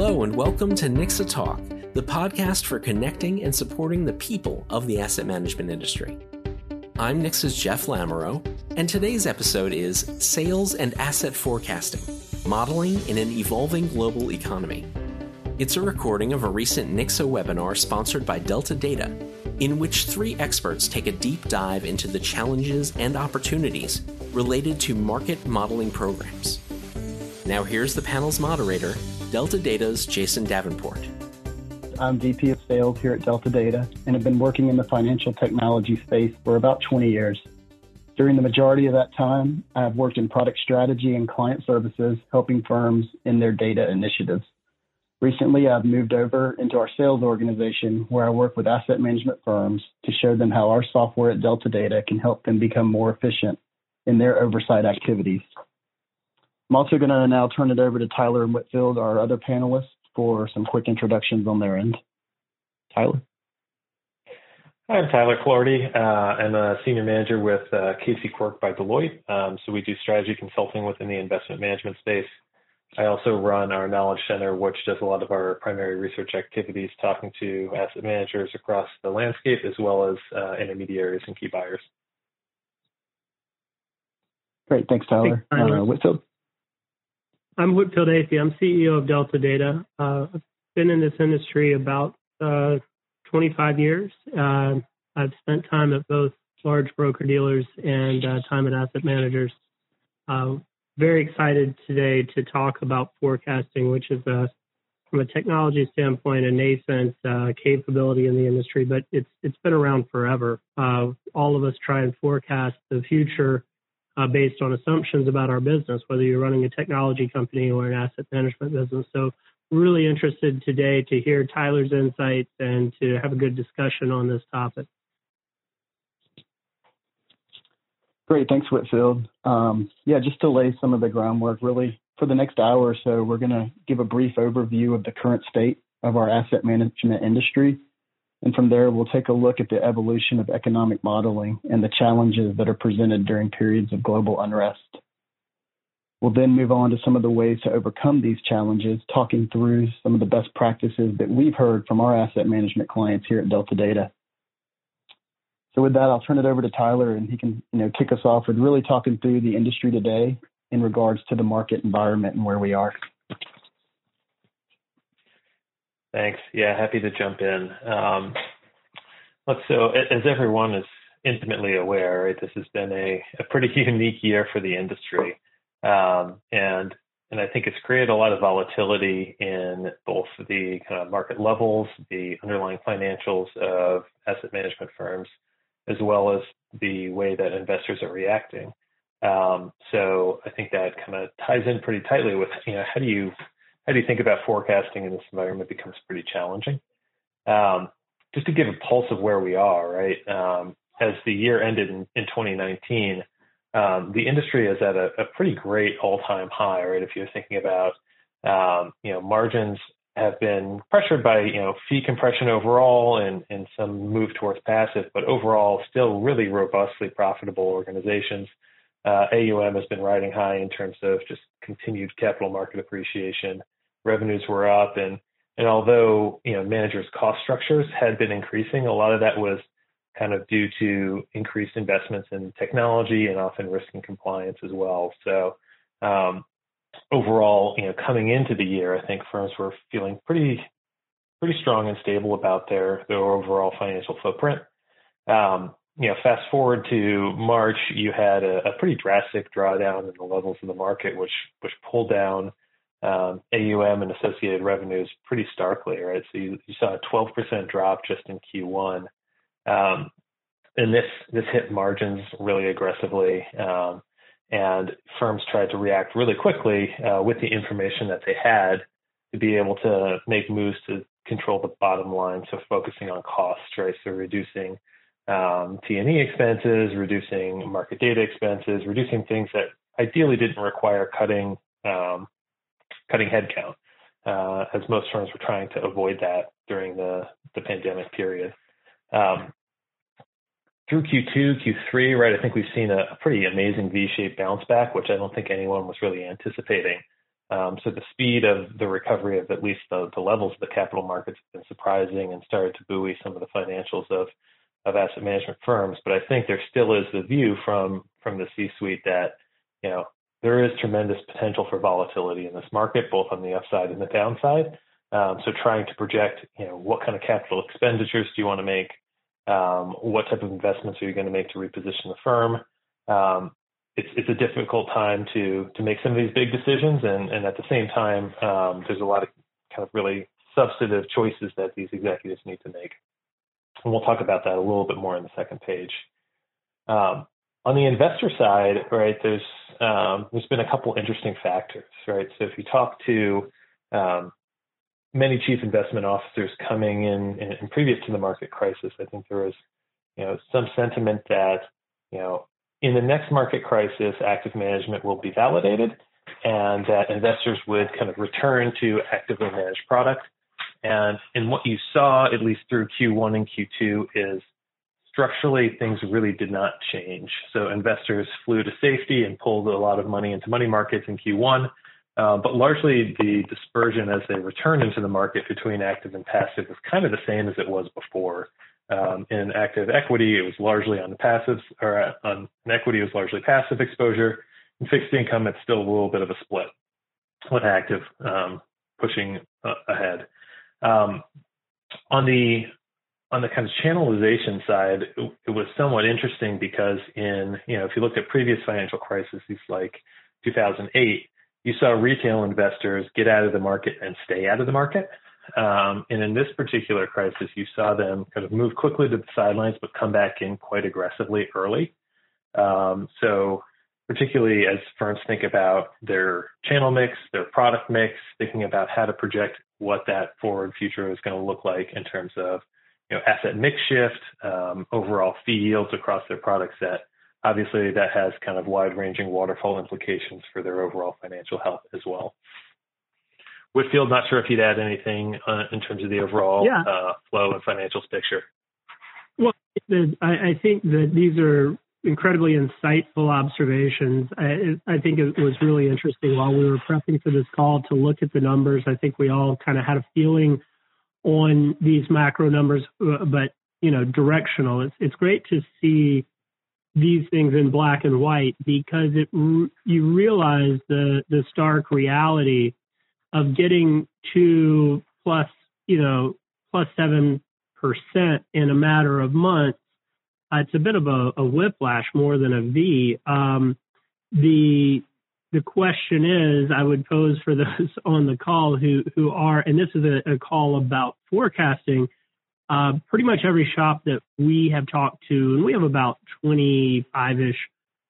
Hello, and welcome to NICSA Talk, the podcast for connecting and supporting the people of the asset management industry. I'm NICSA's Jeff Lamoureux, and today's episode is Sales and Asset Forecasting Modeling in an Evolving Global Economy. It's a recording of a recent NICSA webinar sponsored by Delta Data, in which three experts take a deep dive into the challenges and opportunities related to market modeling programs. Now, here's the panel's moderator, Delta Data's Jason Davenport. I'm VP of Sales here at Delta Data and have been working in the financial technology space for about 20 years. During the majority of that time, I have worked in product strategy and client services, helping firms in their data initiatives. Recently, I've moved over into our sales organization where I work with asset management firms to show them how our software at Delta Data can help them become more efficient in their oversight activities. I'm also going to now turn it over to Tyler and Whitfield, our other panelists, for some quick introductions on their end. Tyler? Hi, I'm Tyler Clardy. Uh, I'm a senior manager with uh, Casey Quirk by Deloitte. Um, so we do strategy consulting within the investment management space. I also run our Knowledge Center, which does a lot of our primary research activities, talking to asset managers across the landscape, as well as uh, intermediaries and key buyers. Great. Thanks, Tyler. Thanks, uh, Whitfield? I'm Whitfield Athey. I'm CEO of Delta Data. Uh, I've been in this industry about uh, 25 years. Uh, I've spent time at both large broker dealers and uh, time at asset managers. Uh, very excited today to talk about forecasting, which is a, from a technology standpoint a nascent uh, capability in the industry, but it's it's been around forever. Uh, all of us try and forecast the future uh, based on assumptions about our business, whether you're running a technology company or an asset management business. So, really interested today to hear Tyler's insights and to have a good discussion on this topic. Great. Thanks, Whitfield. Um, yeah, just to lay some of the groundwork, really, for the next hour or so, we're going to give a brief overview of the current state of our asset management industry. And from there, we'll take a look at the evolution of economic modeling and the challenges that are presented during periods of global unrest. We'll then move on to some of the ways to overcome these challenges, talking through some of the best practices that we've heard from our asset management clients here at Delta Data. So with that, I'll turn it over to Tyler, and he can you know kick us off with really talking through the industry today in regards to the market environment and where we are. Thanks. Yeah, happy to jump in. Um, so as everyone is intimately aware, right, this has been a, a pretty unique year for the industry, um, and and I think it's created a lot of volatility in both the kind of market levels, the underlying financials of asset management firms, as well as the way that investors are reacting. Um, so I think that kind of ties in pretty tightly with, you know, how do you how do you think about forecasting in this environment becomes pretty challenging. Um, just to give a pulse of where we are, right? Um, as the year ended in, in 2019, um, the industry is at a, a pretty great all-time high, right? If you're thinking about, um, you know, margins have been pressured by you know fee compression overall and and some move towards passive, but overall still really robustly profitable organizations. Uh, AUM has been riding high in terms of just continued capital market appreciation. Revenues were up, and and although you know managers' cost structures had been increasing, a lot of that was kind of due to increased investments in technology and often risk and compliance as well. So um, overall, you know, coming into the year, I think firms were feeling pretty pretty strong and stable about their their overall financial footprint. Um, you know, fast forward to March, you had a, a, pretty drastic drawdown in the levels of the market, which which pulled down um, AUM and associated revenues pretty starkly, right? So you, you saw a 12% drop just in Q1, um, and this this hit margins really aggressively. Um, and firms tried to react really quickly uh, with the information that they had to be able to make moves to control the bottom line. So focusing on costs, right? So reducing um, T&E expenses, reducing market data expenses, reducing things that ideally didn't require cutting um, cutting headcount, uh, as most firms were trying to avoid that during the the pandemic period. Um, through Q2, Q3, right, I think we've seen a, pretty amazing V-shaped bounce back, which I don't think anyone was really anticipating. Um, so the speed of the recovery of at least the, the levels of the capital markets has been surprising and started to buoy some of the financials of of asset management firms. But I think there still is the view from from the C-suite that you know there is tremendous potential for volatility in this market, both on the upside and the downside. Um, so trying to project, you know, what kind of capital expenditures do you want to make? Um, what type of investments are you going to make to reposition the firm? Um, it's it's a difficult time to to make some of these big decisions, and and at the same time, um, there's a lot of kind of really substantive choices that these executives need to make. And we'll talk about that a little bit more in the second page. Um, on the investor side, right, there's um, there's been a couple interesting factors, right? So if you talk to um, many chief investment officers coming in, in, in, previous to the market crisis, I think there was, you know, some sentiment that, you know, in the next market crisis, active management will be validated, and that investors would kind of return to actively managed products. And in what you saw, at least through Q1 and Q2, is structurally things really did not change. So investors flew to safety and pulled a lot of money into money markets in Q1. Uh, but largely the dispersion as they returned into the market between active and passive was kind of the same as it was before. Um, in active equity, it was largely on the passive, or uh, on equity, it was largely passive exposure. In fixed income, it's still a little bit of a split with active um, pushing uh, ahead. Um, on the on the kind of channelization side, it, it, was somewhat interesting because in you know if you looked at previous financial crises like 2008, you saw retail investors get out of the market and stay out of the market. Um, and in this particular crisis, you saw them kind of move quickly to the sidelines, but come back in quite aggressively early. Um, so particularly as firms think about their channel mix, their product mix, thinking about how to project what that forward future is going to look like in terms of you know, asset mix shift, um, overall fee yields across their product set. Obviously, that has kind of wide-ranging waterfall implications for their overall financial health as well. Whitfield, not sure if you'd add anything uh, in terms of the overall yeah. uh, flow and financials picture. Well, the, I, I, think that these are incredibly insightful observations. I, I, think it was really interesting while we were prepping for this call to look at the numbers. I think we all kind of had a feeling on these macro numbers, uh, but you know, directional. It's it's great to see these things in black and white because it you realize the the stark reality of getting to plus you know plus seven percent in a matter of months. Uh, it's a bit of a, a, whiplash more than a V. Um, the the question is, I would pose for those on the call who who are, and this is a, a call about forecasting. Uh, pretty much every shop that we have talked to, and we have about 25 ish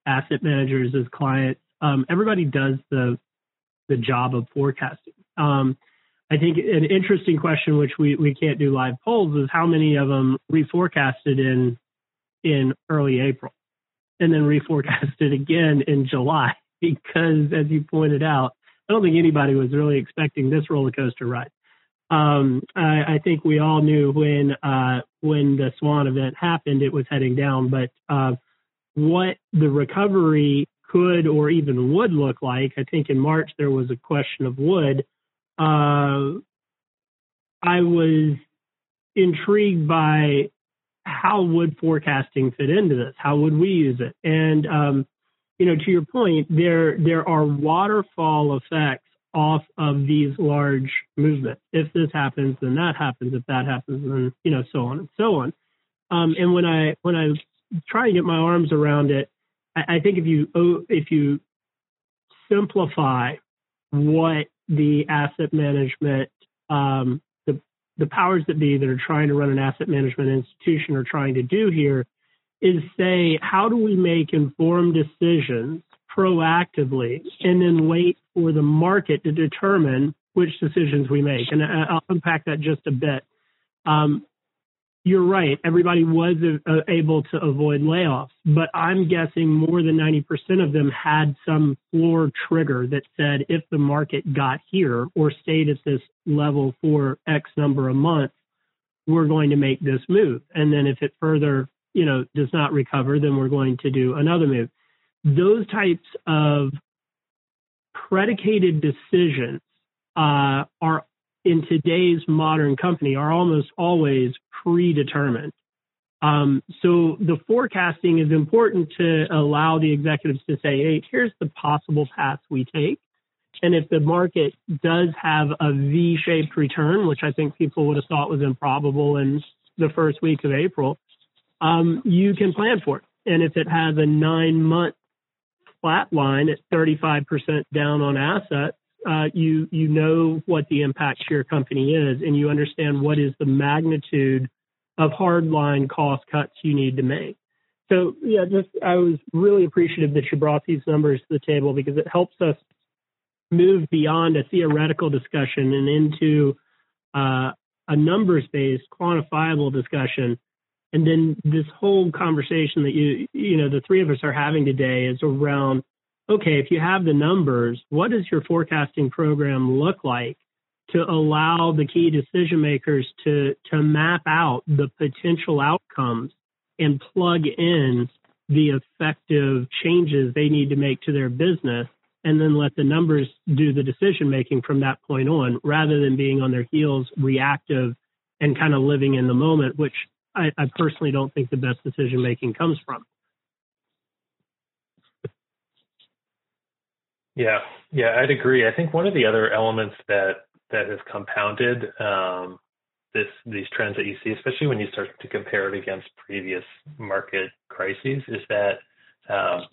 asset managers as clients. Um, everybody does the the job of forecasting. Um, I think an interesting question, which we, we can't do live polls, is how many of them reforecasted in in early April, and then reforecasted again in July because, as you pointed out, I don't think anybody was really expecting this roller coaster ride. Um, I, I, think we all knew when uh, when the Swan event happened, it was heading down. But uh, what the recovery could or even would look like, I think in March there was a question of would. Uh, I was intrigued by how would forecasting fit into this? How would we use it? And um, you know, to your point, there there are waterfall effects off of these large movements. If this happens, then that happens. If that happens, then you know, so on and so on. Um, and when I when I try to get my arms around it, I, I think if you if you simplify what the asset management um, the the powers that be that are trying to run an asset management institution are trying to do here is say, how do we make informed decisions proactively and then wait for the market to determine which decisions we make? And I'll unpack that just a bit. Um, you're right. Everybody was able to avoid layoffs, but I'm guessing more than 90% of them had some floor trigger that said if the market got here or stayed at this level for X number of months, we're going to make this move. And then if it further you know, does not recover, then we're going to do another move. Those types of predicated decisions uh, are in today's modern company are almost always predetermined. Um, so the forecasting is important to allow the executives to say, hey, here's the possible paths we take. And if the market does have a V-shaped return, which I think people would have thought was improbable in the first week of April, um, you can plan for it. And if it has a nine month flat line at 35% down on assets, uh, you you know what the impact to your company is, and you understand what is the magnitude of hardline cost cuts you need to make. So yeah, just I was really appreciative that you brought these numbers to the table because it helps us move beyond a theoretical discussion and into uh, a numbers-based, quantifiable discussion. And then this whole conversation that you you know the three of us are having today is around okay, if you have the numbers, what does your forecasting program look like to allow the key decision makers to, to map out the potential outcomes and plug in the effective changes they need to make to their business and then let the numbers do the decision making from that point on rather than being on their heels reactive and kind of living in the moment, which I, I personally don't think the best decision making comes from. Yeah, yeah, I'd agree. I think one of the other elements that that has compounded um, this these trends that you see, especially when you start to compare it against previous market crises, is that um,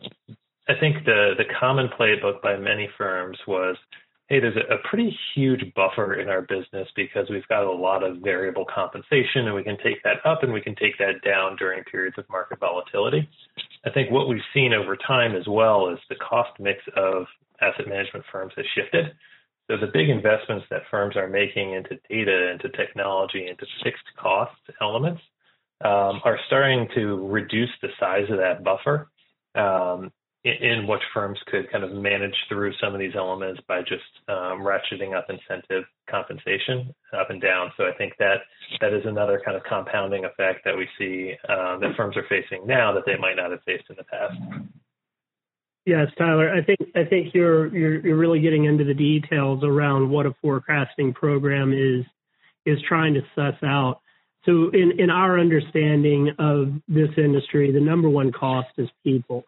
I think the the common playbook by many firms was hey, there's a, pretty huge buffer in our business because we've got a lot of variable compensation and we can take that up and we can take that down during periods of market volatility. I think what we've seen over time as well is the cost mix of asset management firms has shifted. So the big investments that firms are making into data, into technology, into fixed cost elements um, are starting to reduce the size of that buffer um, in which firms could kind of manage through some of these elements by just um, ratcheting up incentive compensation up and down. So I think that that is another kind of compounding effect that we see uh, that firms are facing now that they might not have faced in the past. Yes, Tyler. I think I think you're you're you're really getting into the details around what a forecasting program is is trying to suss out. So in in our understanding of this industry, the number one cost is people.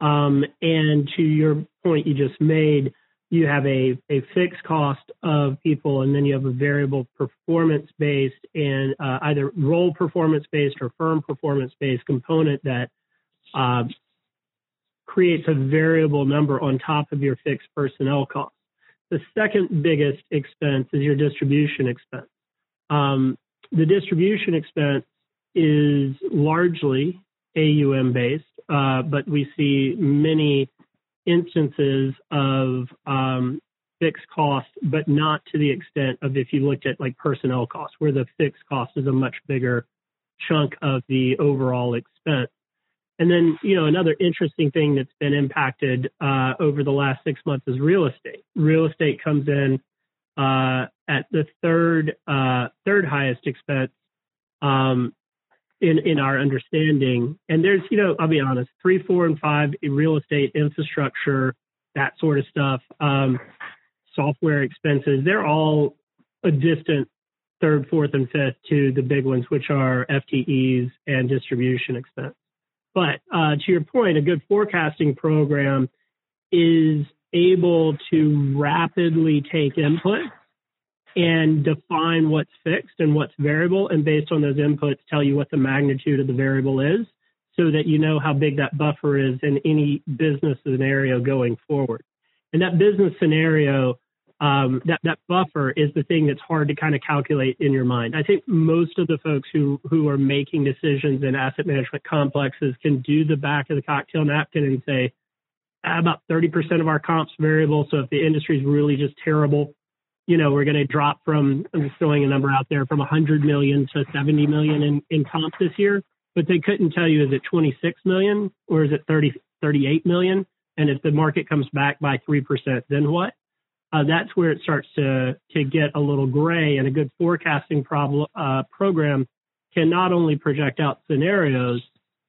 Um, and to your point you just made, you have a, a fixed cost of people, and then you have a variable performance based and uh, either role performance based or firm performance based component that uh, creates a variable number on top of your fixed personnel cost. The second biggest expense is your distribution expense. Um, the distribution expense is largely AUM based, uh, but we see many instances of um, fixed cost, but not to the extent of if you looked at like personnel costs, where the fixed cost is a much bigger chunk of the overall expense. And then, you know, another interesting thing that's been impacted uh, over the last six months is real estate. Real estate comes in uh, at the third uh, third highest expense um, in in our understanding. And there's, you know, I'll be honest, three, four, and five real estate infrastructure, that sort of stuff, um, software expenses. They're all a distant third, fourth, and fifth to the big ones, which are FTEs and distribution expense. But uh, to your point, a good forecasting program is able to rapidly take input and define what's fixed and what's variable, and based on those inputs, tell you what the magnitude of the variable is so that you know how big that buffer is in any business scenario going forward. And that business scenario, um, that, that buffer is the thing that's hard to kind of calculate in your mind. I think most of the folks who, who are making decisions in asset management complexes can do the back of the cocktail napkin and say, ah, about 30% of our comps variable. So if the industry is really just terrible, you know, we're going to drop from, I'm just throwing a number out there, from 100 million to 70 million in, in comp this year. But they couldn't tell you, is it 26 million or is it 30, 38 million? And if the market comes back by 3%, then what? Uh, that's where it starts to, to get a little gray and a good forecasting problem, uh, program can not only project out scenarios,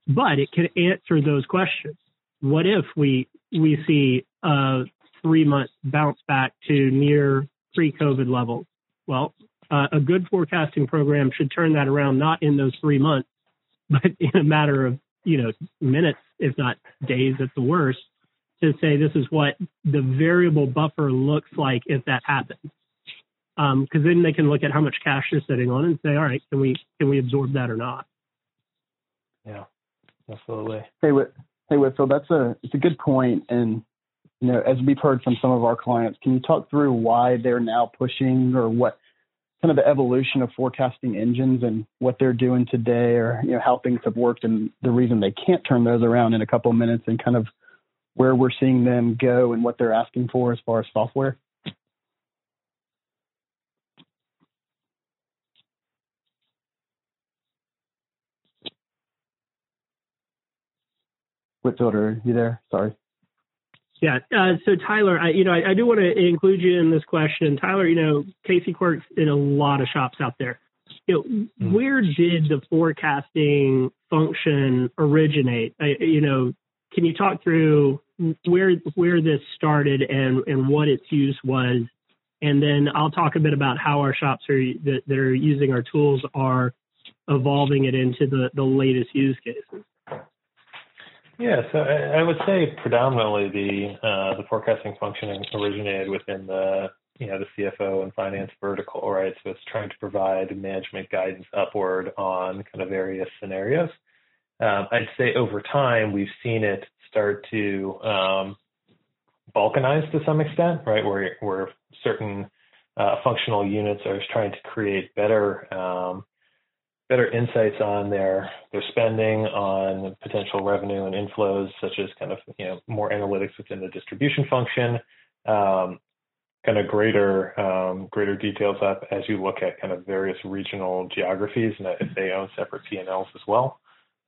but it can answer those questions. What if we, we see a three month bounce back to near pre-COVID levels. Well, uh, a good forecasting program should turn that around not in those three months, but in a matter of you know minutes, if not days at the worst, to say this is what the variable buffer looks like if that happens. Because um, then they can look at how much cash they're sitting on and say, all right, can we can we absorb that or not? Yeah, absolutely. Hey, hey, Whitfield, that's a it's a good point, and you know, as we've heard from some of our clients, can you talk through why they're now pushing or what kind of the evolution of forecasting engines and what they're doing today or you know how things have worked and the reason they can't turn those around in a couple of minutes and kind of where we're seeing them go and what they're asking for as far as software? Whitfield, are you there? Sorry. Yeah. Uh, so Tyler, I, you know, I, I do want to include you in this question. Tyler, you know, Casey Quirk's in a lot of shops out there. You know, mm-hmm. where did the forecasting function originate? I, you know, can you talk through where where this started and and what its use was, and then I'll talk a bit about how our shops are that, that are using our tools are evolving it into the the latest use cases. Yeah, so I, I would say predominantly the uh, the forecasting function originated within the you know the CFO and finance vertical, right? So it's trying to provide management guidance upward on kind of various scenarios. Um, I'd say over time we've seen it start to um, balkanize to some extent, right? Where where certain uh, functional units are trying to create better um, better insights on their their spending, on potential revenue and inflows, such as kind of you know more analytics within the distribution function, um, kind of greater um, greater details up as you look at kind of various regional geographies and if they own separate P&Ls as well.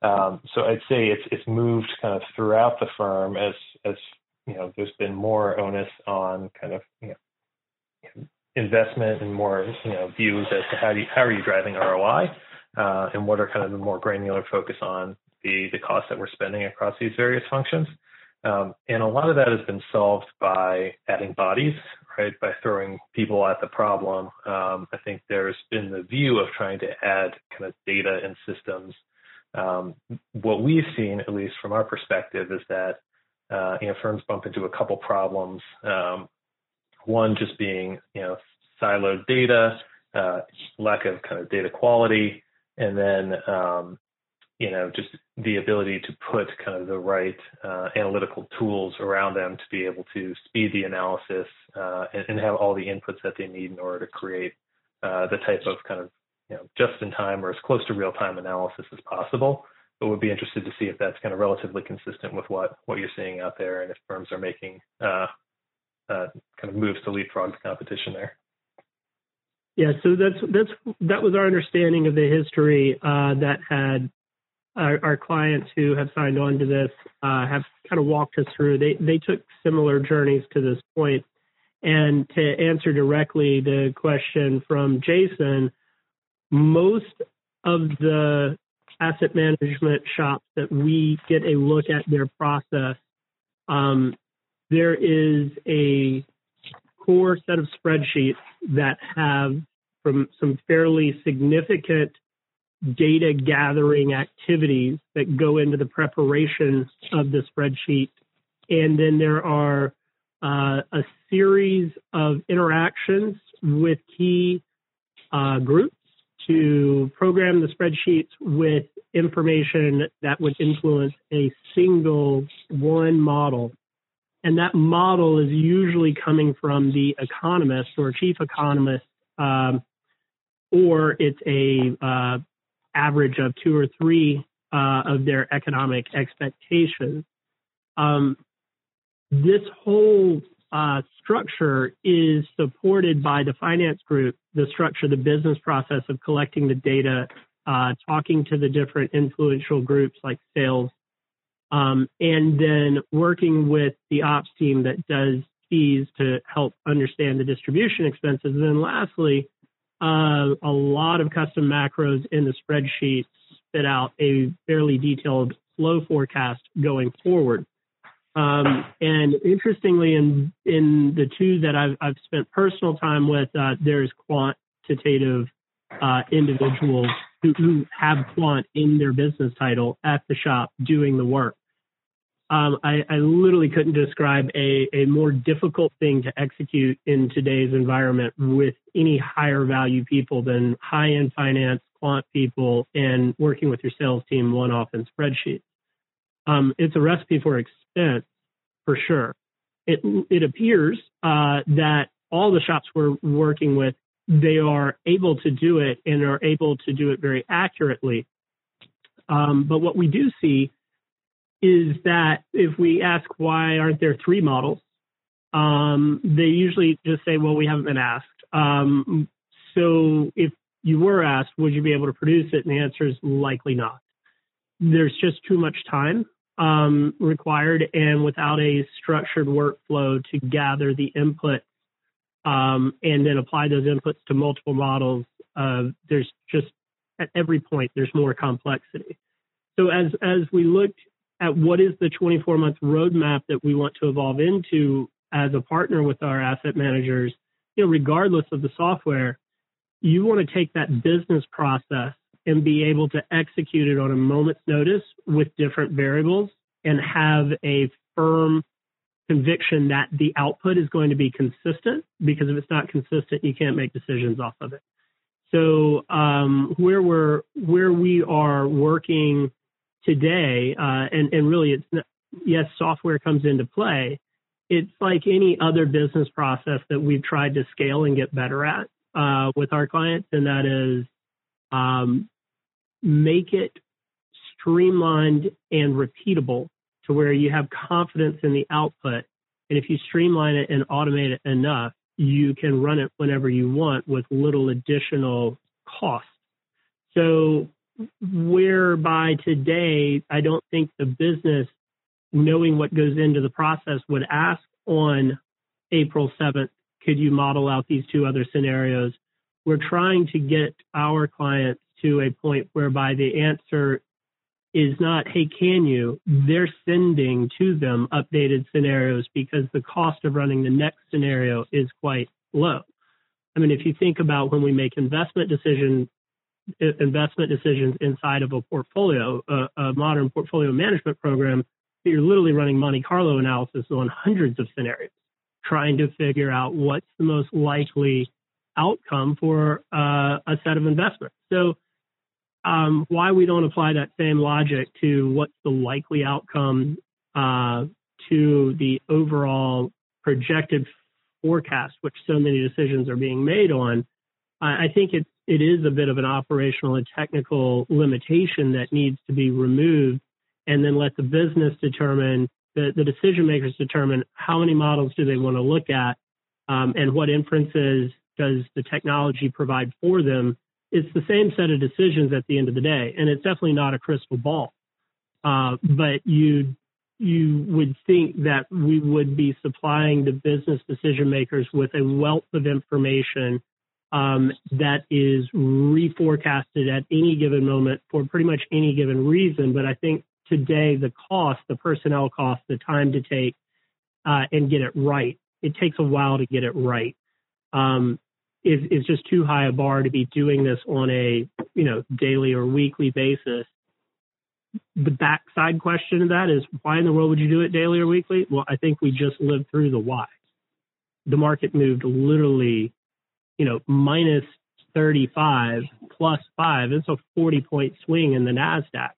Um, so I'd say it's it's moved kind of throughout the firm as as you know there's been more onus on kind of you know investment and more you know views as to how do you, how are you driving ROI uh, and what are kind of the more granular focus on the, the costs that we're spending across these various functions. Um, and a lot of that has been solved by adding bodies, right? By throwing people at the problem. Um, I think there's been the view of trying to add kind of data and systems. Um, what we've seen, at least from our perspective, is that uh, you know firms bump into a couple problems. Um, one just being you know siloed data, uh, lack of kind of data quality, and then um, you know just the ability to put kind of the right uh, analytical tools around them to be able to speed the analysis uh, and, and, have all the inputs that they need in order to create uh, the type of kind of you know just in time or as close to real time analysis as possible. But would be interested to see if that's kind of relatively consistent with what what you're seeing out there, and if firms are making uh, uh, kind of moves to leapfrog the competition there. Yeah, so that's that's that was our understanding of the history uh, that had our, our, clients who have signed on to this uh, have kind of walked us through. They they took similar journeys to this point. And to answer directly the question from Jason, most of the asset management shops that we get a look at their process, um, there is a core set of spreadsheets that have from some fairly significant data gathering activities that go into the preparation of the spreadsheet. And then there are uh, a series of interactions with key uh, groups to program the spreadsheets with information that would influence a single one model and that model is usually coming from the economist or chief economist, um, or it's a uh, average of two or three uh, of their economic expectations. Um, this whole uh, structure is supported by the finance group, the structure, the business process of collecting the data, uh, talking to the different influential groups like sales, um, and then working with the ops team that does fees to help understand the distribution expenses. And then lastly, uh, a lot of custom macros in the spreadsheet spit out a fairly detailed flow forecast going forward. Um, and interestingly, in in the two that I've I've spent personal time with, uh, there's quantitative uh, individuals who, who have quant in their business title at the shop doing the work. Um, I, I, literally couldn't describe a, a more difficult thing to execute in today's environment with any higher value people than high end finance, quant people, and working with your sales team one off in spreadsheets. Um, it's a recipe for expense for sure. It, it appears uh, that all the shops we're working with, they are able to do it and are able to do it very accurately. Um, but what we do see is that if we ask why aren't there three models, um, they usually just say, well, we haven't been asked. Um, so if you were asked, would you be able to produce it? And the answer is likely not. There's just too much time um, required, and without a structured workflow to gather the input um, and then apply those inputs to multiple models, uh, there's just at every point there's more complexity. So as as we looked at what is the 24 month roadmap that we want to evolve into as a partner with our asset managers, you know, regardless of the software, you want to take that business process and be able to execute it on a moment's notice with different variables and have a firm conviction that the output is going to be consistent because if it's not consistent, you can't make decisions off of it. So um, where we're where we are working today, uh, and, and really it's yes, software comes into play. It's like any other business process that we've tried to scale and get better at uh, with our clients, and that is um, make it streamlined and repeatable to where you have confidence in the output. And if you streamline it and automate it enough, you can run it whenever you want with little additional cost. So whereby today I don't think the business, knowing what goes into the process, would ask on April 7th, could you model out these two other scenarios? We're trying to get our clients to a point whereby the answer is not, hey, can you? They're sending to them updated scenarios because the cost of running the next scenario is quite low. I mean, if you think about when we make investment decisions investment decisions inside of a portfolio, a, a modern portfolio management program, that you're literally running Monte Carlo analysis on hundreds of scenarios, trying to figure out what's the most likely outcome for uh, a set of investments. So, um, why we don't apply that same logic to what's the likely outcome uh, to the overall projected forecast, which so many decisions are being made on, I think it's it is a bit of an operational and technical limitation that needs to be removed and then let the business determine the, the decision makers determine how many models do they want to look at um, and what inferences does the technology provide for them. It's the same set of decisions at the end of the day and it's definitely not a crystal ball. Uh, but you you would think that we would be supplying the business decision makers with a wealth of information um, that is reforecasted at any given moment for pretty much any given reason. But I think today the cost, the personnel cost, the time to take uh, and get it right, it takes a while to get it right. Um, is, is just too high a bar to be doing this on a you know daily or weekly basis. The backside question of that is why in the world would you do it daily or weekly? Well, I think we just lived through the why. The market moved literally you know, minus 35 plus five. It's a 40 point swing in the NASDAQ.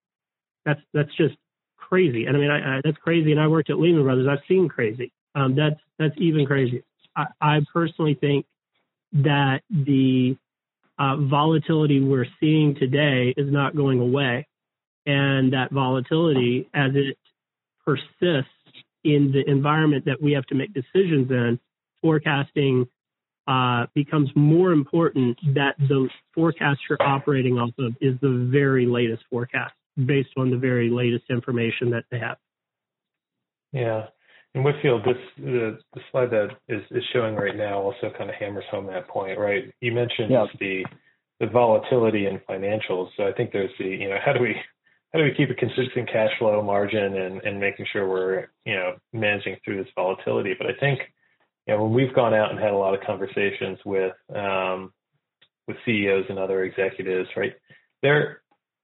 That's, that's just crazy. And I mean, I, I, that's crazy. And I worked at Lehman Brothers. I've seen crazy. Um, that's, that's even crazy. I, I personally think that the uh, volatility we're seeing today is not going away. And that volatility, as it persists in the environment that we have to make decisions in, forecasting uh, becomes more important that the forecast you're operating off of is the very latest forecast based on the very latest information that they have. Yeah. And Whitfield, this the, the slide that is, is showing right now also kind of hammers home that point, right? You mentioned yeah. the the volatility in financials. So I think there's the, you know, how do we how do we keep a consistent cash flow margin and, and making sure we're, you know, managing through this volatility. But I think, you know, when we've gone out and had a lot of conversations with, um, with CEOs and other executives, right, there,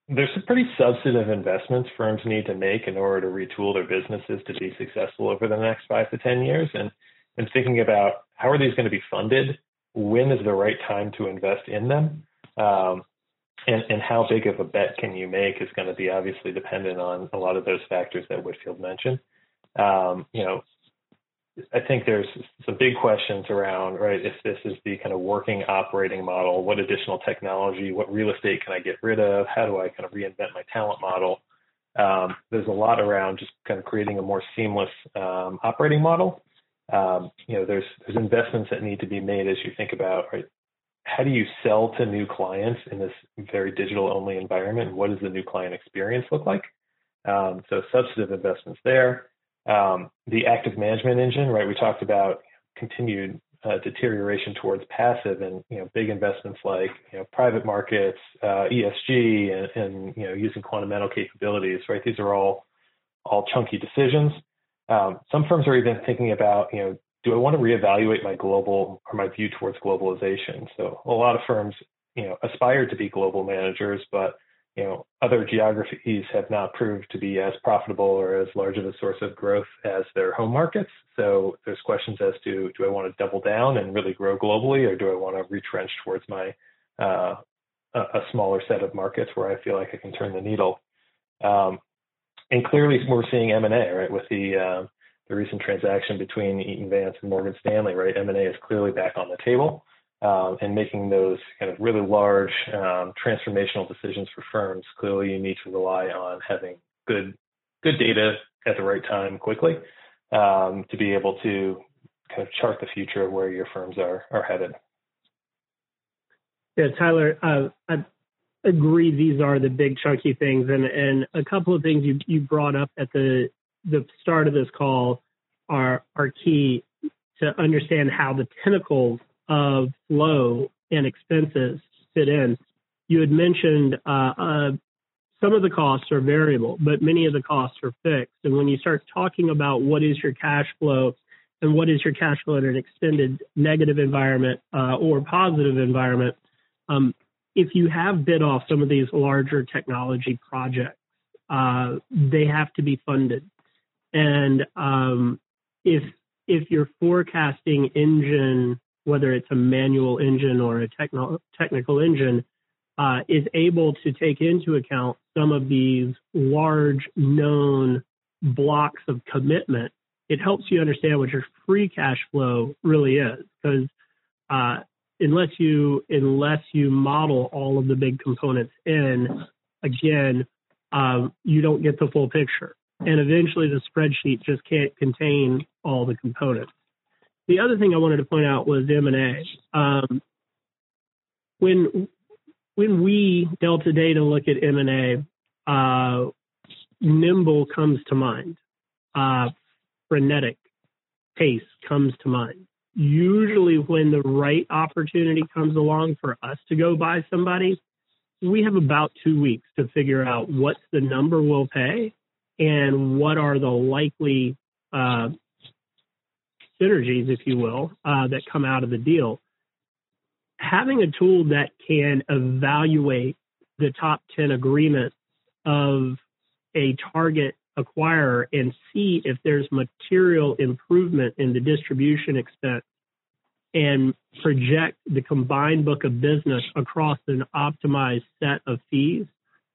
there's some pretty substantive investments firms need to make in order to retool their businesses to be successful over the next five to 10 years. And, and thinking about how are these going to be funded? When is the right time to invest in them? Um, and, and how big of a bet can you make is going to be obviously dependent on a lot of those factors that Whitfield mentioned. Um, you know, I think there's some big questions around, right, if this is the kind of working operating model, what additional technology, what real estate can I get rid of? How do I kind of reinvent my talent model? Um, there's a lot around just kind of creating a more seamless um, operating model. Um, you know, there's there's investments that need to be made as you think about right how do you sell to new clients in this very digital only environment? What does the new client experience look like? Um, so substantive investments there. Um, the active management engine, right? We talked about continued uh, deterioration towards passive and you know big investments like you know private markets, uh, ESG, and, and, you know using quantamental capabilities, right? These are all all chunky decisions. Um, some firms are even thinking about you know do I want to reevaluate my global or my view towards globalization? So a lot of firms, you know, aspire to be global managers, but you know, other geographies have not proved to be as profitable or as large of a source of growth as their home markets. So there's questions as to do I want to double down and really grow globally, or do I want to retrench towards my uh, a, a, smaller set of markets where I feel like I can turn the needle? Um, and clearly, we're seeing M and A right with the uh, the recent transaction between Eaton Vance and Morgan Stanley, right? M&A is clearly back on the table, um, and making those kind of really large um, transformational decisions for firms. Clearly, you need to rely on having good good data at the right time quickly um, to be able to kind of chart the future of where your firms are are headed. Yeah, Tyler, uh, I agree. These are the big chunky things, and and a couple of things you you brought up at the the start of this call are are key to understand how the tentacles of flow and expenses fit in. You had mentioned uh, uh, some of the costs are variable, but many of the costs are fixed. And when you start talking about what is your cash flow and what is your cash flow in an extended negative environment uh, or positive environment, um, if you have bid off some of these larger technology projects, uh, they have to be funded. And um, if if your forecasting engine, whether it's a manual engine or a techno- technical engine, uh, is able to take into account some of these large known blocks of commitment, it helps you understand what your free cash flow really is. Because uh, unless you unless you model all of the big components in, again, um, you don't get the full picture and eventually the spreadsheet just can't contain all the components. The other thing I wanted to point out was M&A. Um, when when we Delta Data look at M&A, uh, nimble comes to mind. Uh, frenetic pace comes to mind. Usually, when the right opportunity comes along for us to go buy somebody, we have about two weeks to figure out what's the number we'll pay and what are the likely uh, synergies, if you will, uh, that come out of the deal. Having a tool that can evaluate the top 10 agreements of a target acquirer and see if there's material improvement in the distribution expense and project the combined book of business across an optimized set of fees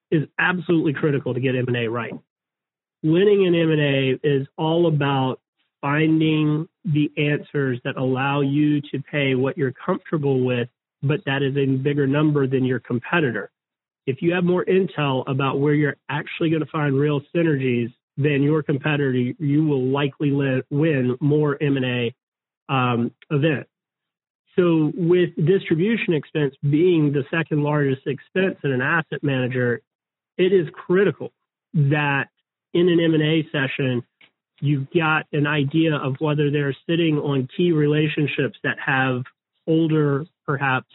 is absolutely critical to get M&A right winning in M&A is all about finding the answers that allow you to pay what you're comfortable with, but that is a bigger number than your competitor. If you have more intel about where you're actually going to find real synergies than your competitor, you will likely win more M&A um, events. So with distribution expense being the second largest expense in an asset manager, it is critical that in an M&A session, you've got an idea of whether they're sitting on key relationships that have older, perhaps,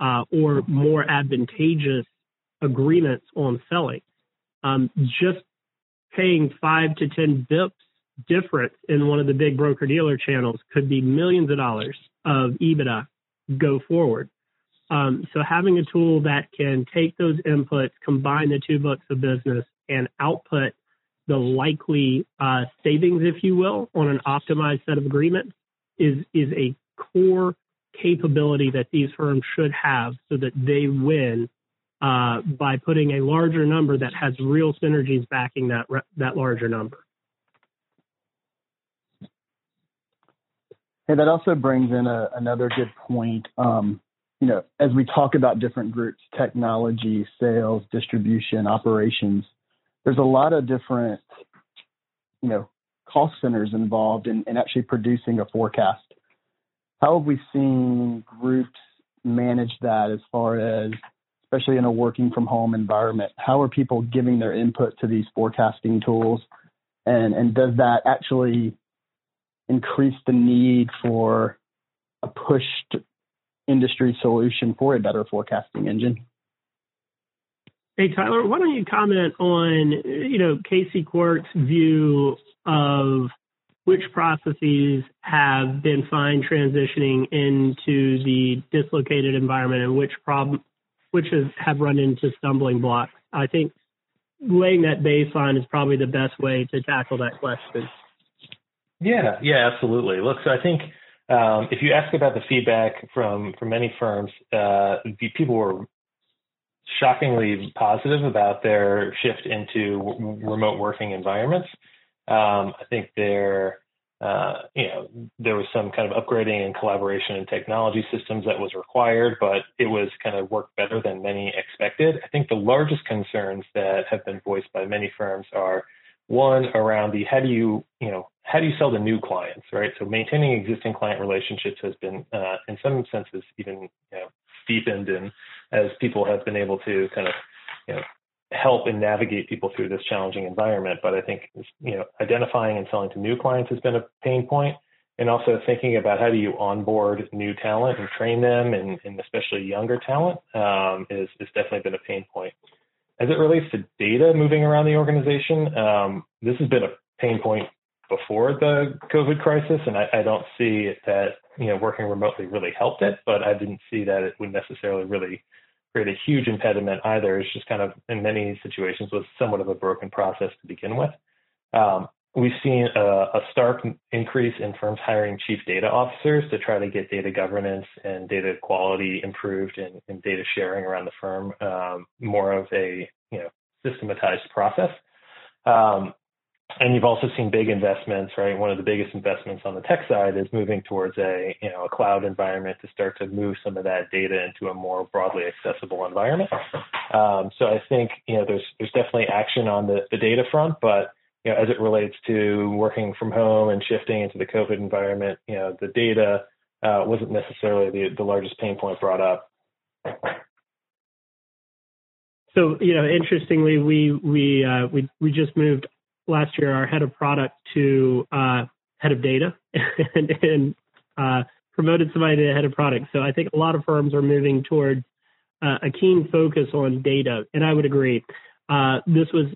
uh, or more advantageous agreements on selling. um, just paying five to 10 bips difference in one of the big broker dealer channels could be millions of dollars of EBITDA go forward. Um, so having a tool that can take those inputs, combine the two books of business, and output the likely uh, savings, if you will, on an optimized set of agreements is is a core capability that these firms should have so that they win uh, by putting a larger number that has real synergies backing that that larger number. Hey, that also brings in a, another good point. Um, you know, as we talk about different groups, technology, sales, distribution, operations, there's a lot of different, you know, cost centers involved in, in actually producing a forecast. How have we seen groups manage that as far as, especially in a working from home environment? How are people giving their input to these forecasting tools? And, and does that actually increase the need for a pushed industry solution for a better forecasting engine. Hey Tyler, why don't you comment on you know Casey Quirk's view of which processes have been fine transitioning into the dislocated environment and which problem which have run into stumbling blocks. I think laying that baseline is probably the best way to tackle that question. Yeah, yeah, absolutely. Look, so I think um, if you ask about the feedback from from many firms, uh, the people were shockingly positive about their shift into w- remote working environments. Um, I think there, uh, you know, there was some kind of upgrading and collaboration and technology systems that was required, but it was kind of worked better than many expected. I think the largest concerns that have been voiced by many firms are one around the how do you you know how do you sell to new clients right so maintaining existing client relationships has been uh, in some senses even you know deepened and as people have been able to kind of you know help and navigate people through this challenging environment. But i think you know identifying and selling to new clients has been a pain point and also thinking about how do you onboard new talent and train them and, and especially younger talent um, is, is definitely been a pain point. As it relates to data moving around the organization, um, this has been a pain point before the COVID crisis, and I, I don't see that you know working remotely really helped it, but I didn't see that it would necessarily really create a huge impediment either. It's just kind of in many situations was somewhat of a broken process to begin with. Um, We've seen a, a, stark increase in firms hiring chief data officers to try to get data governance and data quality improved and, and data sharing around the firm um, more of a you know systematized process. Um, and you've also seen big investments, right? One of the biggest investments on the tech side is moving towards a you know a cloud environment to start to move some of that data into a more broadly accessible environment. Um, so I think you know there's there's definitely action on the, the data front, but you know, as it relates to working from home and shifting into the COVID environment, you know, the data uh, wasn't necessarily the, the largest pain point brought up. So, you know, interestingly, we we uh, we we just moved last year our head of product to uh, head of data and, and uh, promoted somebody to head of product. So I think a lot of firms are moving toward uh, a keen focus on data, and I would agree. Uh, this was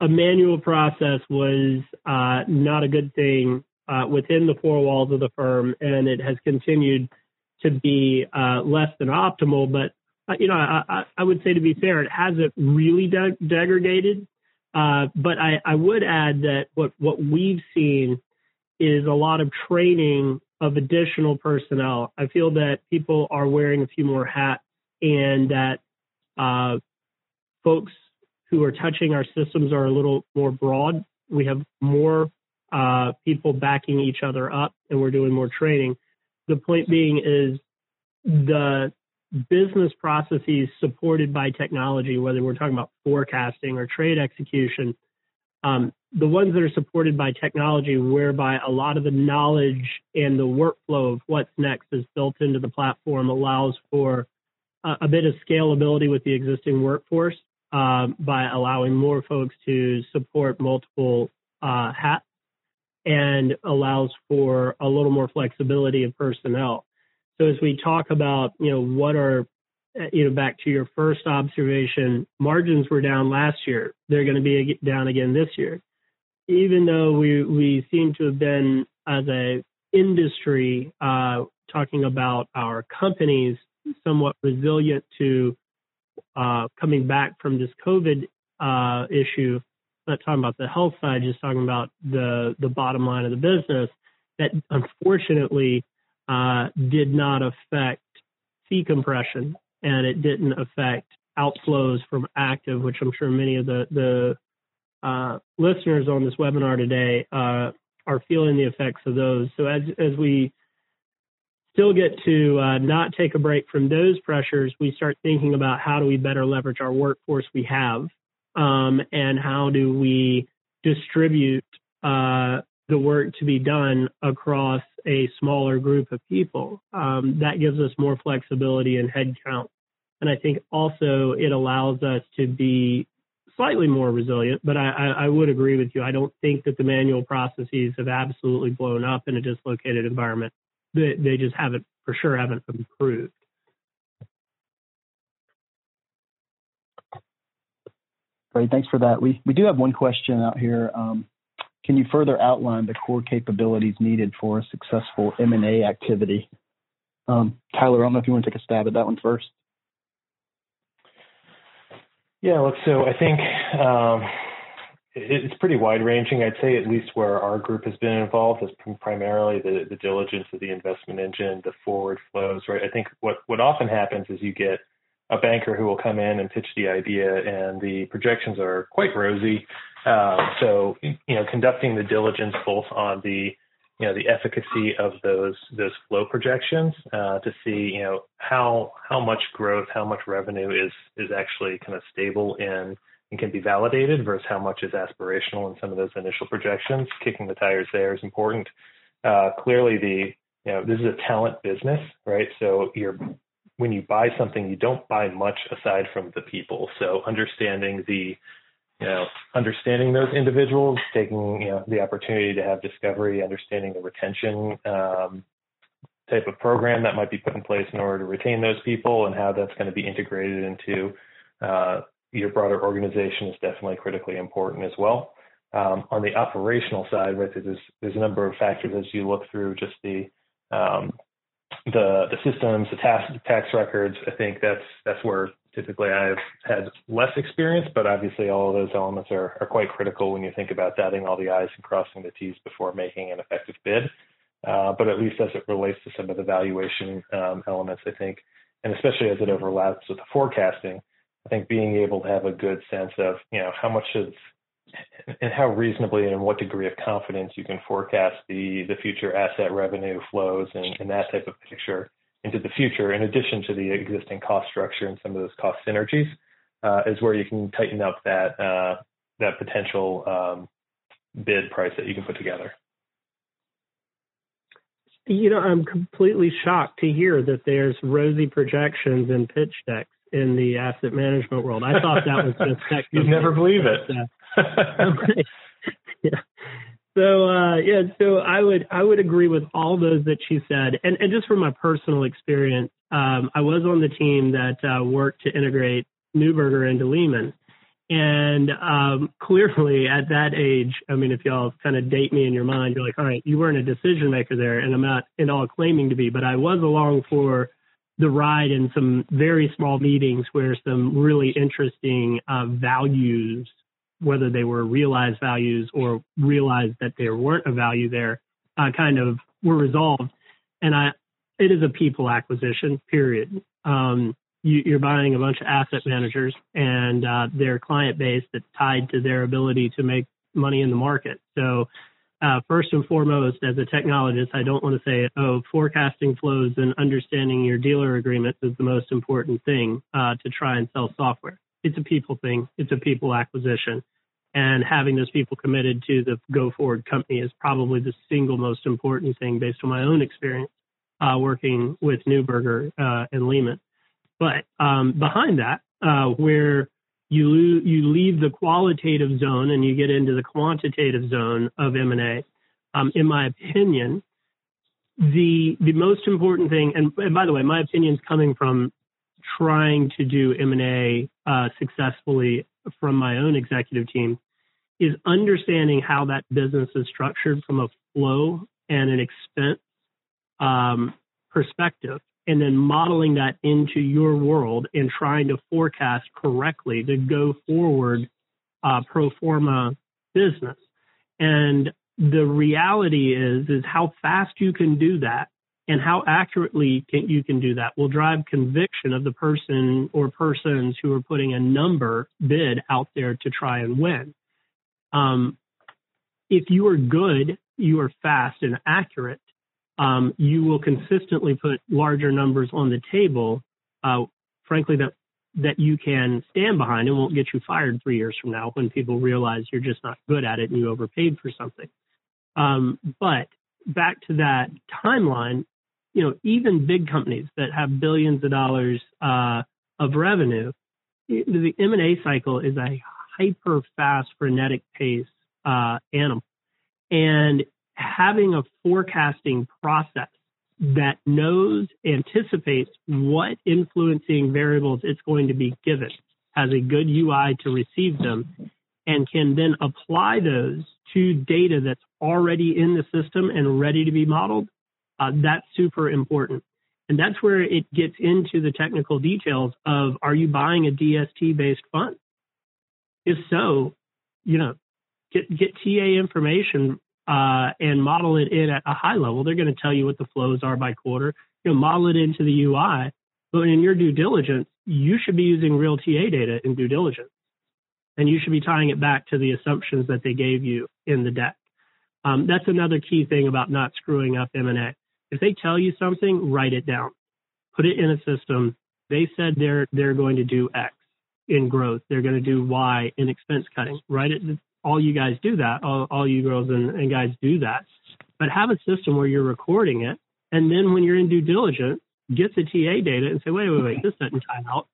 a manual process was uh, not a good thing uh, within the four walls of the firm, and it has continued to be less than optimal. But you know, I, I, would say to be fair, it hasn't really de- degraded. Uh, but I, I would add that what what we've seen is a lot of training of additional personnel. I feel that people are wearing a few more hats, and that uh, folks who are touching our systems are a little more broad. We have more uh, people backing each other up, and we're doing more training. The point being is the business processes supported by technology, whether we're talking about forecasting or trade execution, um, the ones that are supported by technology, whereby a lot of the knowledge and the workflow of what's next is built into the platform, allows for a, a bit of scalability with the existing workforce um, by allowing more folks to support multiple uh, hats and allows for a little more flexibility of personnel. So as we talk about, you know, what are you know, back to your first observation, margins were down last year. They're going to be down again this year. Even though we we seem to have been as a industry uh, talking about our companies somewhat resilient to uh, coming back from this COVID uh, issue. Not talking about the health side, just talking about the the bottom line of the business. That unfortunately uh, did not affect fee compression, and it didn't affect outflows from active, which I'm sure many of the the uh, listeners on this webinar today uh, are feeling the effects of those. So as as we still get to uh, not take a break from those pressures, we start thinking about how do we better leverage our workforce we have, um, and how do we distribute uh, the work to be done across a smaller group of people. Um, that gives us more flexibility in headcount. And I think also it allows us to be slightly more resilient, but I, I, I, would agree with you. I don't think that the manual processes have absolutely blown up in a dislocated environment. They, they just haven't, for sure, haven't improved. Great, thanks for that. We we do have one question out here. Um, can you further outline the core capabilities needed for a successful M&A activity? Um, Tyler, I don't know if you want to take a stab at that one first. Yeah, look, so I think um, it's pretty wide ranging. I'd say at least where our group has been involved is primarily the, the diligence of the investment engine, the forward flows, right? I think what, what often happens is you get a banker who will come in and pitch the idea and the projections are quite rosy um, so, you know, conducting the diligence both on the, you know, the efficacy of those those flow projections uh, to see, you know, how how much growth, how much revenue is is actually kind of stable in and can be validated versus how much is aspirational in some of those initial projections. Kicking the tires there is important. Uh, clearly, the you know this is a talent business, right? So you're when you buy something, you don't buy much aside from the people. So understanding the you know, understanding those individuals, taking you know the opportunity to have discovery, understanding the retention um, type of program that might be put in place in order to retain those people, and how that's going to be integrated into uh, your broader organization is definitely critically important as well. Um, on the operational side, right, there's there's a number of factors as you look through just the um, the the systems, the tax tax records. I think that's that's where typically I've had less experience, but obviously all of those elements are, are quite critical when you think about dotting all the I's and crossing the T's before making an effective bid. Uh, but at least as it relates to some of the valuation um, elements, I think, and especially as it overlaps with the forecasting, I think being able to have a good sense of, you know, how much is and how reasonably and what degree of confidence you can forecast the the future asset revenue flows and, and that type of picture into the future, in addition to the existing cost structure and some of those cost synergies, uh, is where you can tighten up that uh, that potential um, bid price that you can put together. You know, I'm completely shocked to hear that there's rosy projections and pitch decks in the asset management world. I thought that was just technical. You'd never believe it. Yeah. So uh, yeah, so I would I would agree with all those that she said, and and just from my personal experience, um, I was on the team that uh, worked to integrate Neuberger into Lehman, and um, clearly at that age, I mean, if y'all kind of date me in your mind, you're like, all right, you weren't a decision maker there, and I'm not at all claiming to be, but I was along for the ride in some very small meetings where some really interesting uh, values whether they were realized values or realized that there weren't a value there, uh, kind of were resolved. And I, it is a people acquisition, period. Um, you, are buying a bunch of asset managers and uh, their client base that's tied to their ability to make money in the market. So, uh, first and foremost, as a technologist, I don't want to say, oh, forecasting flows and understanding your dealer agreements is the most important thing uh, to try and sell software. It's a people thing. It's a people acquisition and having those people committed to the go forward company is probably the single most important thing based on my own experience uh, working with Neuberger uh, and Lehman. But um, behind that, uh, where you lo- you leave the qualitative zone and you get into the quantitative zone of M&A, um, in my opinion, the the most important thing, and, and by the way, my opinion is coming from trying to do M&A uh, successfully from my own executive team is understanding how that business is structured from a flow and an expense um, perspective, and then modeling that into your world and trying to forecast correctly to go forward uh, pro forma business. And the reality is, is how fast you can do that and how accurately can, you can do that will drive conviction of the person or persons who are putting a number bid out there to try and win. Um, if you are good, you are fast and accurate, um, you will consistently put larger numbers on the table, uh, frankly, that that you can stand behind and won't get you fired three years from now when people realize you're just not good at it and you overpaid for something. Um, but back to that timeline, you know, even big companies that have billions of dollars uh, of revenue, the M&A cycle is a hyper fast, frenetic pace uh, animal, and having a forecasting process that knows, anticipates what influencing variables it's going to be given, has a good UI to receive them, and can then apply those to data that's already in the system and ready to be modeled, uh, that's super important. And that's where it gets into the technical details of are you buying a DST based fund? If so, you know, get, get TA information uh, and model it in at a high level. They're going to tell you what the flows are by quarter. You know, model it into the UI. But in your due diligence, you should be using real TA data in due diligence. And you should be tying it back to the assumptions that they gave you in the deck. Um, that's another key thing about not screwing up M&A. If they tell you something, write it down. Put it in a system. They said they're they're going to do X in growth. They're going to do Y in expense cutting. right? it all you guys do that. All, all you girls and, and guys do that. But have a system where you're recording it. And then when you're in due diligence, get the TA data and say, wait, wait, wait, this doesn't time out.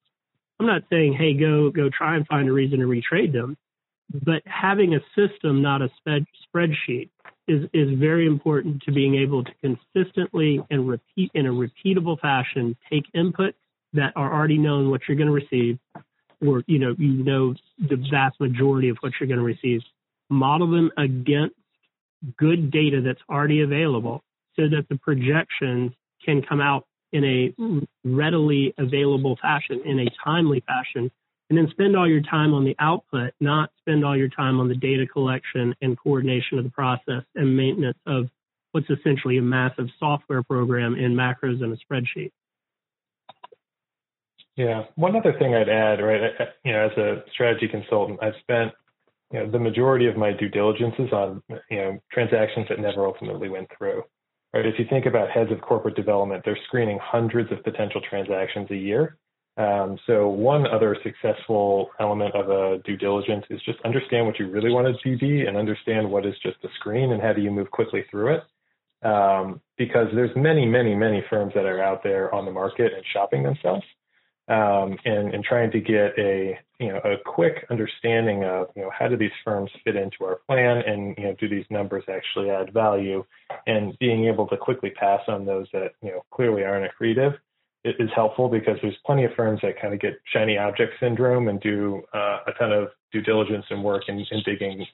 I'm not saying, hey, go go try and find a reason to retrade them, but having a system, not a spread, spreadsheet, is is very important to being able to consistently and repeat in a repeatable fashion take inputs that are already known what you're going to receive, or you know you know the vast majority of what you're going to receive, model them against good data that's already available so that the projections can come out in a readily available fashion, in a timely fashion, and then spend all your time on the output, not spend all your time on the data collection and coordination of the process and maintenance of what's essentially a massive software program in macros and a spreadsheet. Yeah. One other thing I'd add, right? You know, as a strategy consultant, I've spent you know the majority of my due diligences on you know transactions that never ultimately went through. Right. If you think about heads of corporate development, they're screening hundreds of potential transactions a year. Um, so one other successful element of a due diligence is just understand what you really want to DD and understand what is just a screen and how do you move quickly through it. Um, because there's many, many, many firms that are out there on the market and shopping themselves um, and, and trying to get a you know a quick understanding of you know how do these firms fit into our plan and you know do these numbers actually add value? And being able to quickly pass on those that you know clearly aren't accretive is helpful because there's plenty of firms that kind of get shiny object syndrome and do uh, a ton of due diligence and work and, and digging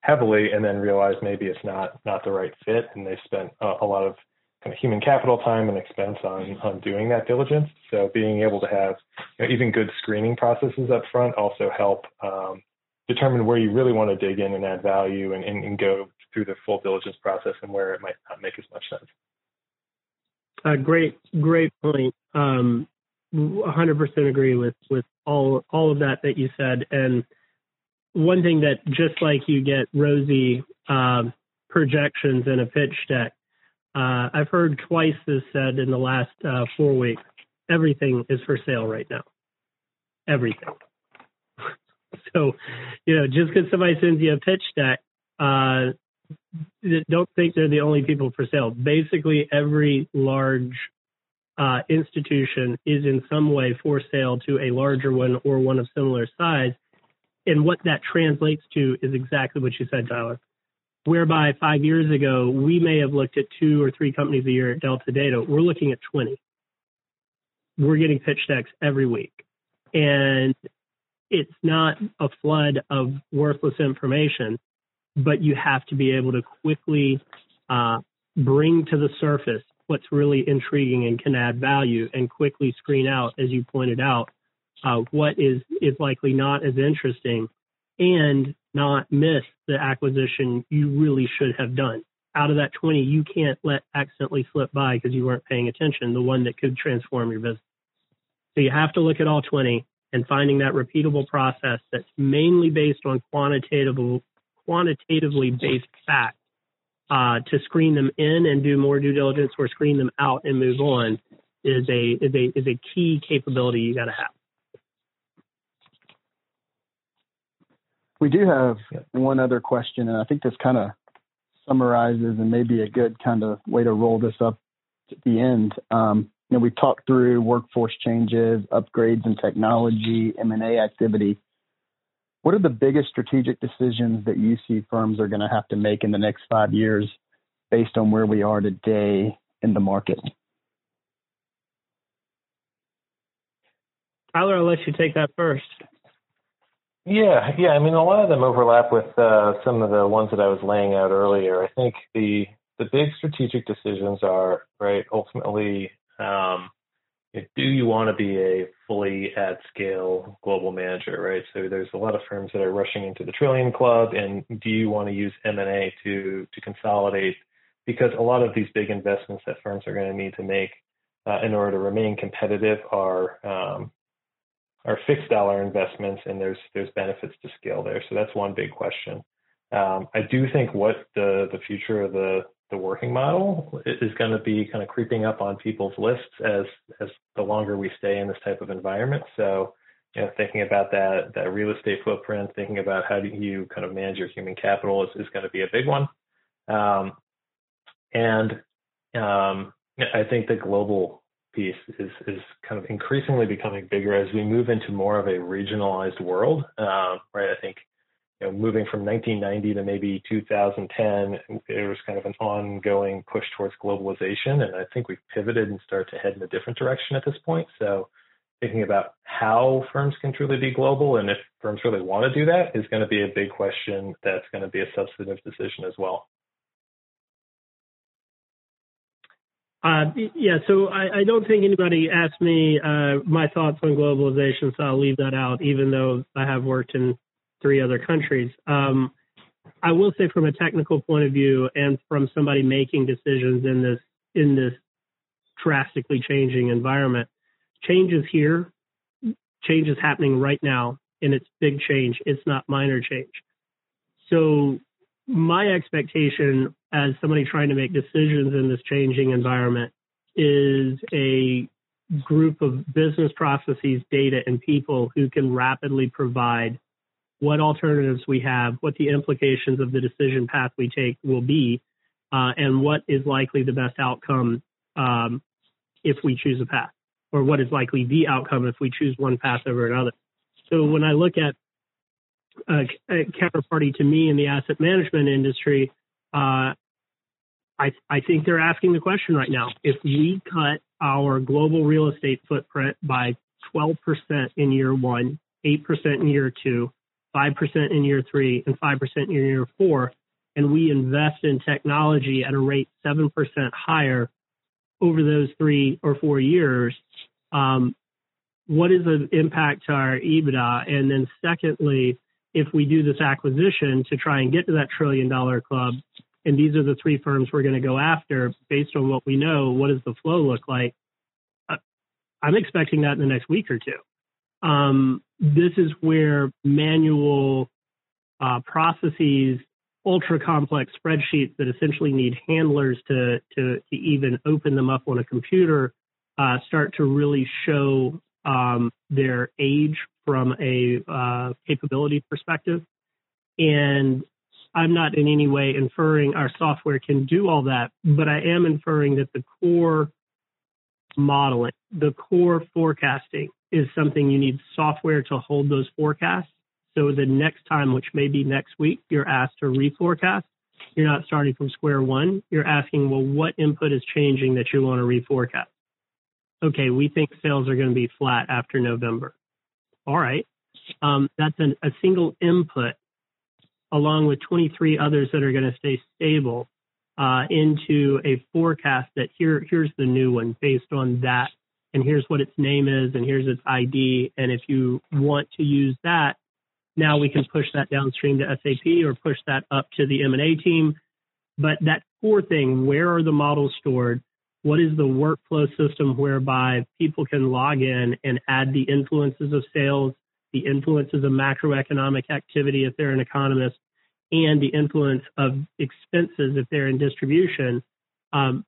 heavily and then realize maybe it's not not the right fit and they spent a, a lot of kind of human capital time and expense on on doing that diligence. So being able to have you know, even good screening processes up front also help um, determine where you really want to dig in and add value and, and, and, go through the full diligence process and where it might not make as much sense. Uh, great, great point. Um, 100% agree with with all all of that that you said. And one thing that just like you get rosy uh, projections in a pitch deck, uh, I've heard twice this said in the last uh, four weeks. Everything is for sale right now. Everything. so, you know, just because somebody sends you a pitch deck, uh, don't think they're the only people for sale. Basically, every large uh, institution is in some way for sale to a larger one or one of similar size. And what that translates to is exactly what you said, Tyler whereby five years ago we may have looked at two or three companies a year at Delta Data. We're looking at 20. we're getting pitch decks every week. And it's not a flood of worthless information, but you have to be able to quickly uh, bring to the surface what's really intriguing and can add value and quickly screen out, as you pointed out, uh, what is, is likely not as interesting and not miss the acquisition you really should have done. Out of that 20, you can't let accidentally slip by because you weren't paying attention, the one that could transform your business. So you have to look at all 20 and finding that repeatable process that's mainly based on quantitative, quantitatively based facts uh, to screen them in and do more due diligence or screen them out and move on is a is a is a key capability you got to have. We do have one other question, and I think this kind of summarizes and maybe a good kind of way to roll this up at the end. Um, you know, we talked through workforce changes, upgrades in technology, M&A activity. What are the biggest strategic decisions that you see firms are going to have to make in the next five years based on where we are today in the market? Tyler, I'll let you take that first. Yeah, yeah. I mean, a lot of them overlap with uh, some of the ones that I was laying out earlier. I think the the big strategic decisions are right. Ultimately, um, do you want to be a fully at scale global manager, right? So there's a lot of firms that are rushing into the trillion club, and do you want to use M and A to to consolidate? Because a lot of these big investments that firms are going to need to make uh, in order to remain competitive are um, are fixed dollar investments, and there's there's benefits to scale there. So that's one big question. Um, I do think what the the future of the the working model is going to be kind of creeping up on people's lists as as the longer we stay in this type of environment. So, you know, thinking about that that real estate footprint, thinking about how do you kind of manage your human capital is, is going to be a big one. Um, and um, I think the global piece is is kind of increasingly becoming bigger as we move into more of a regionalized world, uh, right? I think you know, moving from 1990 to maybe 2010, there was kind of an ongoing push towards globalization, and I think we've pivoted and started to head in a different direction at this point. So, thinking about how firms can truly be global and if firms really want to do that is going to be a big question. That's going to be a substantive decision as well. Uh, yeah, so I, I, don't think anybody asked me uh, my thoughts on globalization, so I'll leave that out, even though I have worked in three other countries. Um, I will say, from a technical point of view, and from somebody making decisions in this in this drastically changing environment, change is here. Change is happening right now, and it's big change. It's not minor change. So my expectation as somebody trying to make decisions in this changing environment is a group of business processes, data, and people who can rapidly provide what alternatives we have, what the implications of the decision path we take will be, uh, and what is likely the best outcome um, if we choose a path, or what is likely the outcome if we choose one path over another. So when I look at counterparty to me in the asset management industry, uh, I, I think they're asking the question right now. If we cut our global real estate footprint by 12% in year one, 8% in year two, 5% in year three, and 5% in year four, and we invest in technology at a rate 7% higher over those three or four years, um, what is the impact to our EBITDA? And then secondly, if we do this acquisition to try and get to that trillion dollar club, and these are the three firms we're going to go after based on what we know, what does the flow look like? Uh, I'm expecting that in the next week or two. Um, this is where manual uh, processes, ultra complex spreadsheets that essentially need handlers to, to, to even open them up on a computer uh, start to really show um, their age from a uh, capability perspective. And I'm not in any way inferring our software can do all that, but I am inferring that the core modeling, the core forecasting is something you need software to hold those forecasts. So the next time, which may be next week, you're asked to reforecast. You're not starting from square one. You're asking, well, what input is changing that you want to reforecast? okay, we think sales are going to be flat after November. All right. Um, that's an, a single input along with 23 others that are going to stay stable uh, into a forecast that here here's the new one based on that. And here's what its name is and here's its ID and if you want to use that now we can push that downstream to SAP or push that up to the M&A team. But that core thing where are the models stored what is the workflow system whereby people can log in and add the influences of sales the influences of macroeconomic activity if they're an economist and the influence of expenses if they're in distribution, um,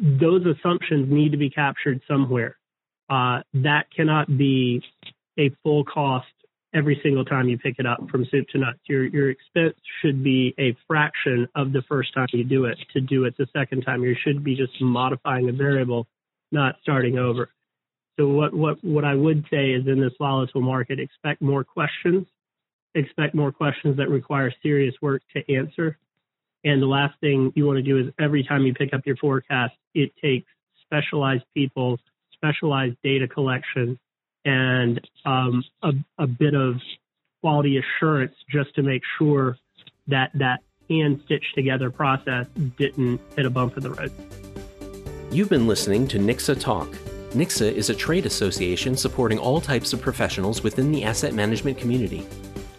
those assumptions need to be captured somewhere. Uh, that cannot be a full cost every single time you pick it up from soup to nuts. Your your expense should be a fraction of the first time you do it to do it the second time. You should be just modifying a variable, not starting over. So what what what I would say is in this volatile market, expect more questions expect more questions that require serious work to answer. And the last thing you want to do is every time you pick up your forecast, it takes specialized people, specialized data collection, and um, a, a bit of quality assurance just to make sure that that hand stitched together process didn't hit a bump in the road. You've been listening to NICSA Talk. NICSA is a trade association supporting all types of professionals within the asset management community.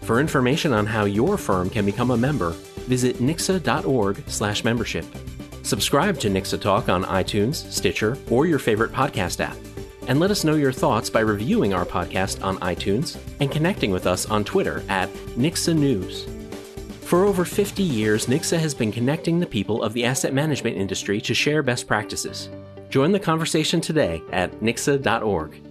For information on how your firm can become a member, visit nicsa.org/membership. Subscribe to NICSA Talk on iTunes, Stitcher, or your favorite podcast app. And let us know your thoughts by reviewing our podcast on iTunes and connecting with us on Twitter at NICSA News. For over 50 years, NICSA has been connecting the people of the asset management industry to share best practices. Join the conversation today at nicsa.org.